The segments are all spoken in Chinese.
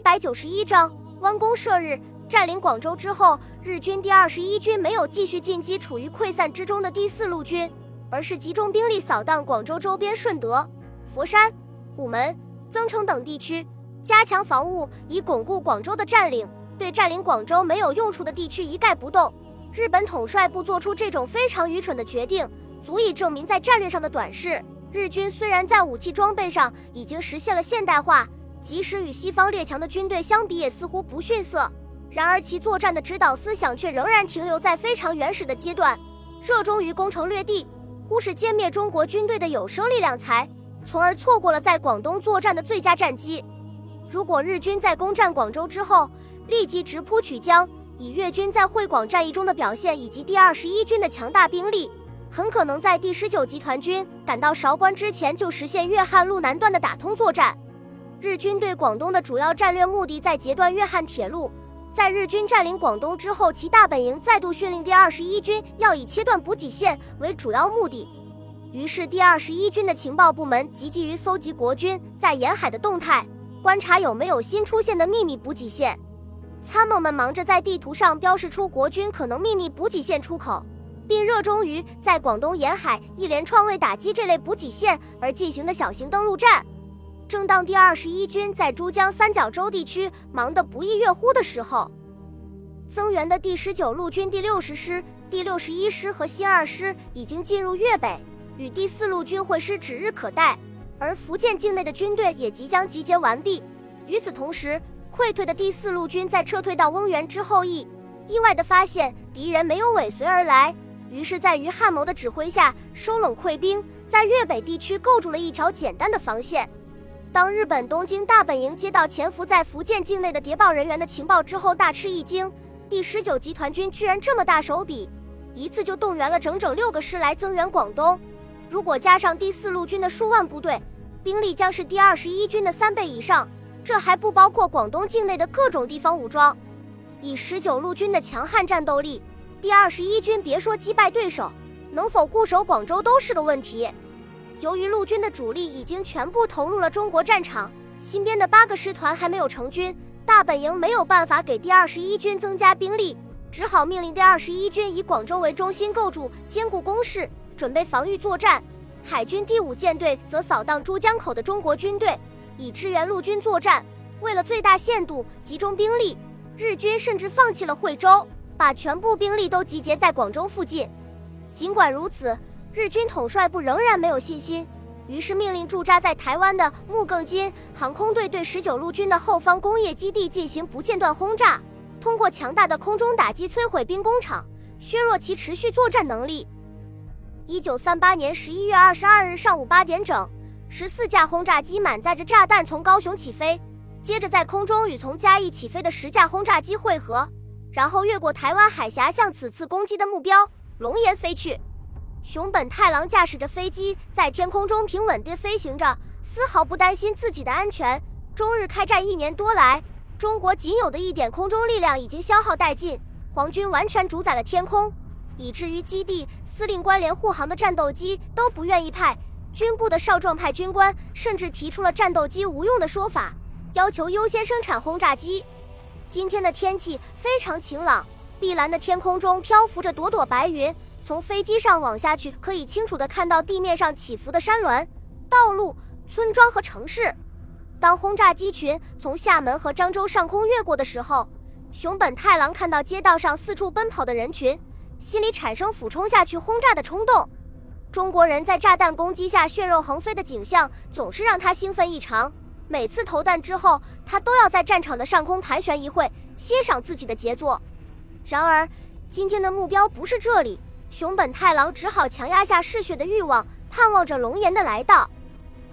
百九十一章弯弓射日。占领广州之后，日军第二十一军没有继续进击处于溃散之中的第四路军，而是集中兵力扫荡广州周边顺德、佛山、虎门、增城等地区，加强防务，以巩固广州的占领。对占领广州没有用处的地区一概不动。日本统帅部做出这种非常愚蠢的决定，足以证明在战略上的短视。日军虽然在武器装备上已经实现了现代化，即使与西方列强的军队相比，也似乎不逊色。然而，其作战的指导思想却仍然停留在非常原始的阶段，热衷于攻城略地，忽视歼灭中国军队的有生力量才，从而错过了在广东作战的最佳战机。如果日军在攻占广州之后立即直扑曲江，以粤军在会广战役中的表现以及第二十一军的强大兵力，很可能在第十九集团军赶到韶关之前就实现粤汉路南段的打通作战。日军对广东的主要战略目的在截断粤汉铁路。在日军占领广东之后，其大本营再度训令第二十一军要以切断补给线为主要目的。于是，第二十一军的情报部门积极于搜集国军在沿海的动态，观察有没有新出现的秘密补给线。参谋们忙着在地图上标示出国军可能秘密补给线出口，并热衷于在广东沿海一连串为打击这类补给线而进行的小型登陆战。正当第二十一军在珠江三角洲地区忙得不亦乐乎的时候，增援的第十九路军第六十师、第六十一师和新二师已经进入粤北，与第四路军会师指日可待。而福建境内的军队也即将集结完毕。与此同时，溃退的第四路军在撤退到翁源之后，意意外地发现敌人没有尾随而来，于是，在于汉谋的指挥下，收拢溃兵，在粤北地区构筑了一条简单的防线。当日本东京大本营接到潜伏在福建境内的谍报人员的情报之后，大吃一惊。第十九集团军居然这么大手笔，一次就动员了整整六个师来增援广东。如果加上第四路军的数万部队，兵力将是第二十一军的三倍以上。这还不包括广东境内的各种地方武装。以十九路军的强悍战斗力，第二十一军别说击败对手，能否固守广州都是个问题。由于陆军的主力已经全部投入了中国战场，新编的八个师团还没有成军，大本营没有办法给第二十一军增加兵力，只好命令第二十一军以广州为中心构筑坚固工事，准备防御作战。海军第五舰队则扫荡珠江口的中国军队，以支援陆军作战。为了最大限度集中兵力，日军甚至放弃了惠州，把全部兵力都集结在广州附近。尽管如此。日军统帅部仍然没有信心，于是命令驻扎在台湾的木更津航空队对十九路军的后方工业基地进行不间断轰炸，通过强大的空中打击摧毁兵工厂，削弱其持续作战能力。一九三八年十一月二十二日上午八点整，十四架轰炸机满载着炸弹从高雄起飞，接着在空中与从嘉义起飞的十架轰炸机汇合，然后越过台湾海峡向此次攻击的目标龙岩飞去。熊本太郎驾驶着飞机在天空中平稳地飞行着，丝毫不担心自己的安全。中日开战一年多来，中国仅有的一点空中力量已经消耗殆尽，皇军完全主宰了天空，以至于基地、司令官连护航的战斗机都不愿意派。军部的少壮派军官甚至提出了战斗机无用的说法，要求优先生产轰炸机。今天的天气非常晴朗，碧蓝的天空中漂浮着朵朵白云。从飞机上往下去，可以清楚地看到地面上起伏的山峦、道路、村庄和城市。当轰炸机群从厦门和漳州上空越过的时候，熊本太郎看到街道上四处奔跑的人群，心里产生俯冲下去轰炸的冲动。中国人在炸弹攻击下血肉横飞的景象，总是让他兴奋异常。每次投弹之后，他都要在战场的上空盘旋一会，欣赏自己的杰作。然而，今天的目标不是这里。熊本太郎只好强压下嗜血的欲望，盼望着龙岩的来到。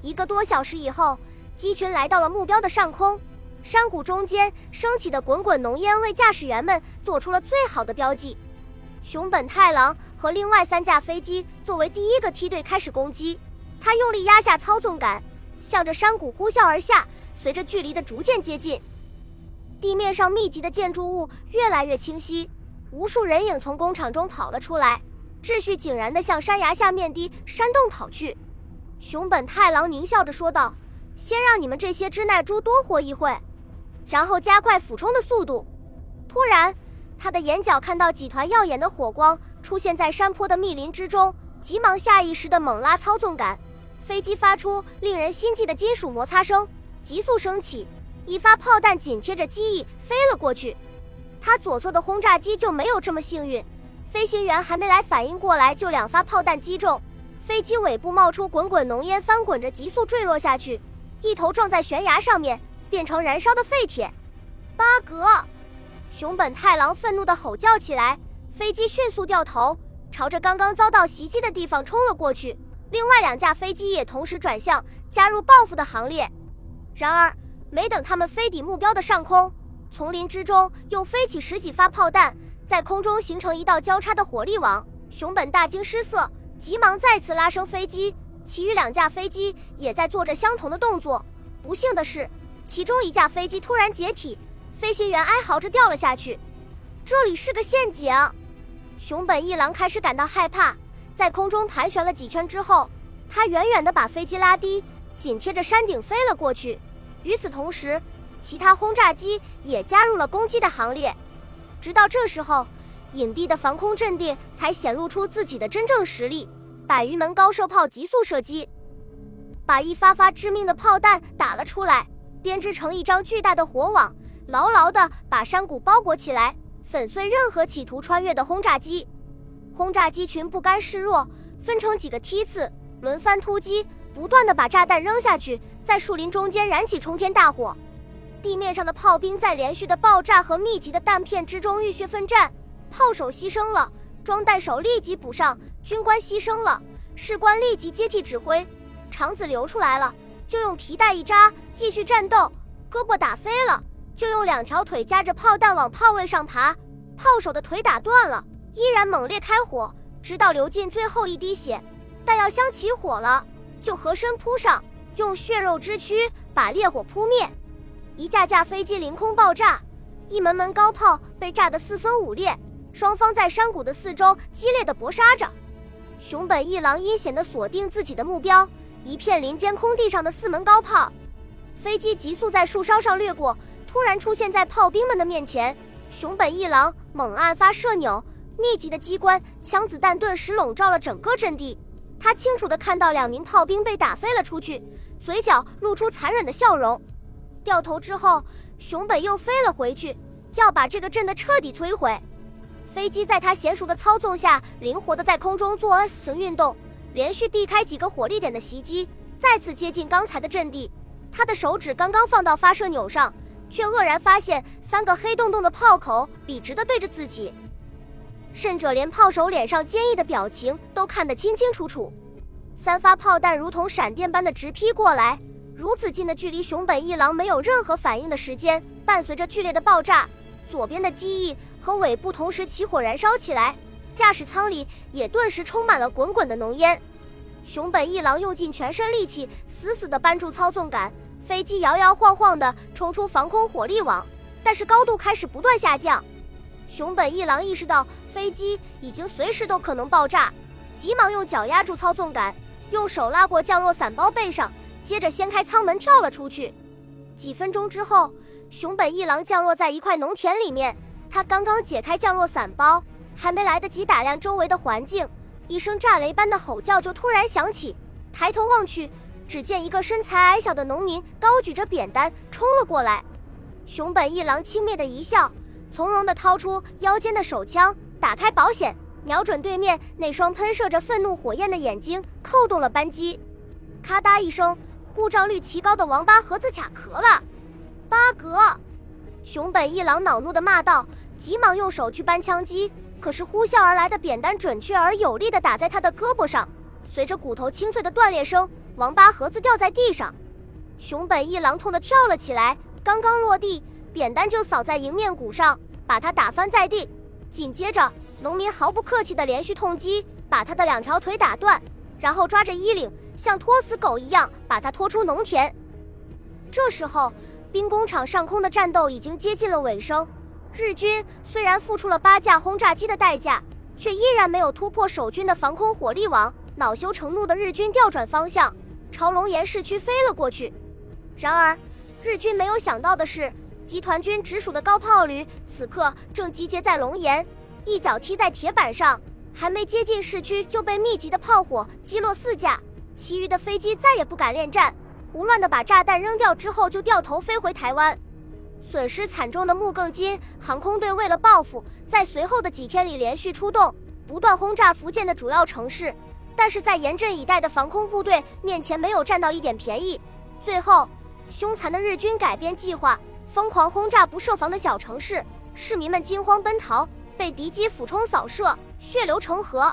一个多小时以后，机群来到了目标的上空，山谷中间升起的滚滚浓烟为驾驶员们做出了最好的标记。熊本太郎和另外三架飞机作为第一个梯队开始攻击，他用力压下操纵杆，向着山谷呼啸而下。随着距离的逐渐接近，地面上密集的建筑物越来越清晰，无数人影从工厂中跑了出来。秩序井然地向山崖下面的山洞跑去，熊本太郎狞笑着说道：“先让你们这些支那猪多活一会。”然后加快俯冲的速度。突然，他的眼角看到几团耀眼的火光出现在山坡的密林之中，急忙下意识地猛拉操纵杆，飞机发出令人心悸的金属摩擦声，急速升起。一发炮弹紧贴着机翼飞了过去。他左侧的轰炸机就没有这么幸运，飞行员还没来反应过来，就两发炮弹击中，飞机尾部冒出滚滚浓烟，翻滚着急速坠落下去，一头撞在悬崖上面，变成燃烧的废铁。八格，熊本太郎愤怒地吼叫起来，飞机迅速掉头，朝着刚刚遭到袭击的地方冲了过去。另外两架飞机也同时转向，加入报复的行列。然而，没等他们飞抵目标的上空。丛林之中又飞起十几发炮弹，在空中形成一道交叉的火力网。熊本大惊失色，急忙再次拉升飞机。其余两架飞机也在做着相同的动作。不幸的是，其中一架飞机突然解体，飞行员哀嚎着掉了下去。这里是个陷阱。熊本一郎开始感到害怕，在空中盘旋了几圈之后，他远远地把飞机拉低，紧贴着山顶飞了过去。与此同时，其他轰炸机也加入了攻击的行列，直到这时候，隐蔽的防空阵地才显露出自己的真正实力。百余门高射炮急速射击，把一发发致命的炮弹打了出来，编织成一张巨大的火网，牢牢地把山谷包裹起来，粉碎任何企图穿越的轰炸机。轰炸机群不甘示弱，分成几个梯次，轮番突击，不断地把炸弹扔下去，在树林中间燃起冲天大火。地面上的炮兵在连续的爆炸和密集的弹片之中浴血奋战，炮手牺牲了，装弹手立即补上，军官牺牲了，士官立即接替指挥，肠子流出来了就用皮带一扎继续战斗，胳膊打飞了就用两条腿夹着炮弹往炮位上爬，炮手的腿打断了依然猛烈开火，直到流尽最后一滴血，弹药箱起火了就合身扑上，用血肉之躯把烈火扑灭。一架架飞机凌空爆炸，一门门高炮被炸得四分五裂，双方在山谷的四周激烈的搏杀着。熊本一郎阴险地锁定自己的目标，一片林间空地上的四门高炮。飞机急速在树梢上掠过，突然出现在炮兵们的面前。熊本一郎猛按发射钮，密集的机关枪子弹顿时笼罩了整个阵地。他清楚地看到两名炮兵被打飞了出去，嘴角露出残忍的笑容。掉头之后，熊本又飞了回去，要把这个阵的彻底摧毁。飞机在他娴熟的操纵下，灵活的在空中做 S 型运动，连续避开几个火力点的袭击，再次接近刚才的阵地。他的手指刚刚放到发射钮上，却愕然发现三个黑洞洞的炮口笔直的对着自己，甚者连炮手脸上坚毅的表情都看得清清楚楚。三发炮弹如同闪电般的直劈过来。如此近的距离，熊本一郎没有任何反应的时间。伴随着剧烈的爆炸，左边的机翼和尾部同时起火燃烧起来，驾驶舱里也顿时充满了滚滚的浓烟。熊本一郎用尽全身力气，死死地扳住操纵杆，飞机摇摇晃晃地冲出防空火力网，但是高度开始不断下降。熊本一郎意识到飞机已经随时都可能爆炸，急忙用脚压住操纵杆，用手拉过降落伞包背上。接着掀开舱门跳了出去。几分钟之后，熊本一郎降落在一块农田里面。他刚刚解开降落伞包，还没来得及打量周围的环境，一声炸雷般的吼叫就突然响起。抬头望去，只见一个身材矮小的农民高举着扁担冲了过来。熊本一郎轻蔑的一笑，从容地掏出腰间的手枪，打开保险，瞄准对面那双喷射着愤怒火焰的眼睛，扣动了扳机。咔嗒一声。故障率奇高的王八盒子卡壳了，八格！熊本一郎恼怒地骂道，急忙用手去扳枪机，可是呼啸而来的扁担准确而有力地打在他的胳膊上，随着骨头清脆的断裂声，王八盒子掉在地上。熊本一郎痛得跳了起来，刚刚落地，扁担就扫在迎面骨上，把他打翻在地。紧接着，农民毫不客气的连续痛击，把他的两条腿打断，然后抓着衣领。像拖死狗一样把他拖出农田。这时候，兵工厂上空的战斗已经接近了尾声。日军虽然付出了八架轰炸机的代价，却依然没有突破守军的防空火力网。恼羞成怒的日军调转方向，朝龙岩市区飞了过去。然而，日军没有想到的是，集团军直属的高炮旅此刻正集结在龙岩，一脚踢在铁板上，还没接近市区就被密集的炮火击落四架，其余的飞机再也不敢恋战，胡乱的把炸弹扔掉之后就掉头飞回台湾。损失惨重的木更津航空队为了报复，在随后的几天里连续出动，不断轰炸福建的主要城市，但是在严阵以待的防空部队面前没有占到一点便宜。最后，凶残的日军改变计划，疯狂轰炸不设防的小城市，市民们惊慌奔逃，被敌机俯冲扫射，血流成河。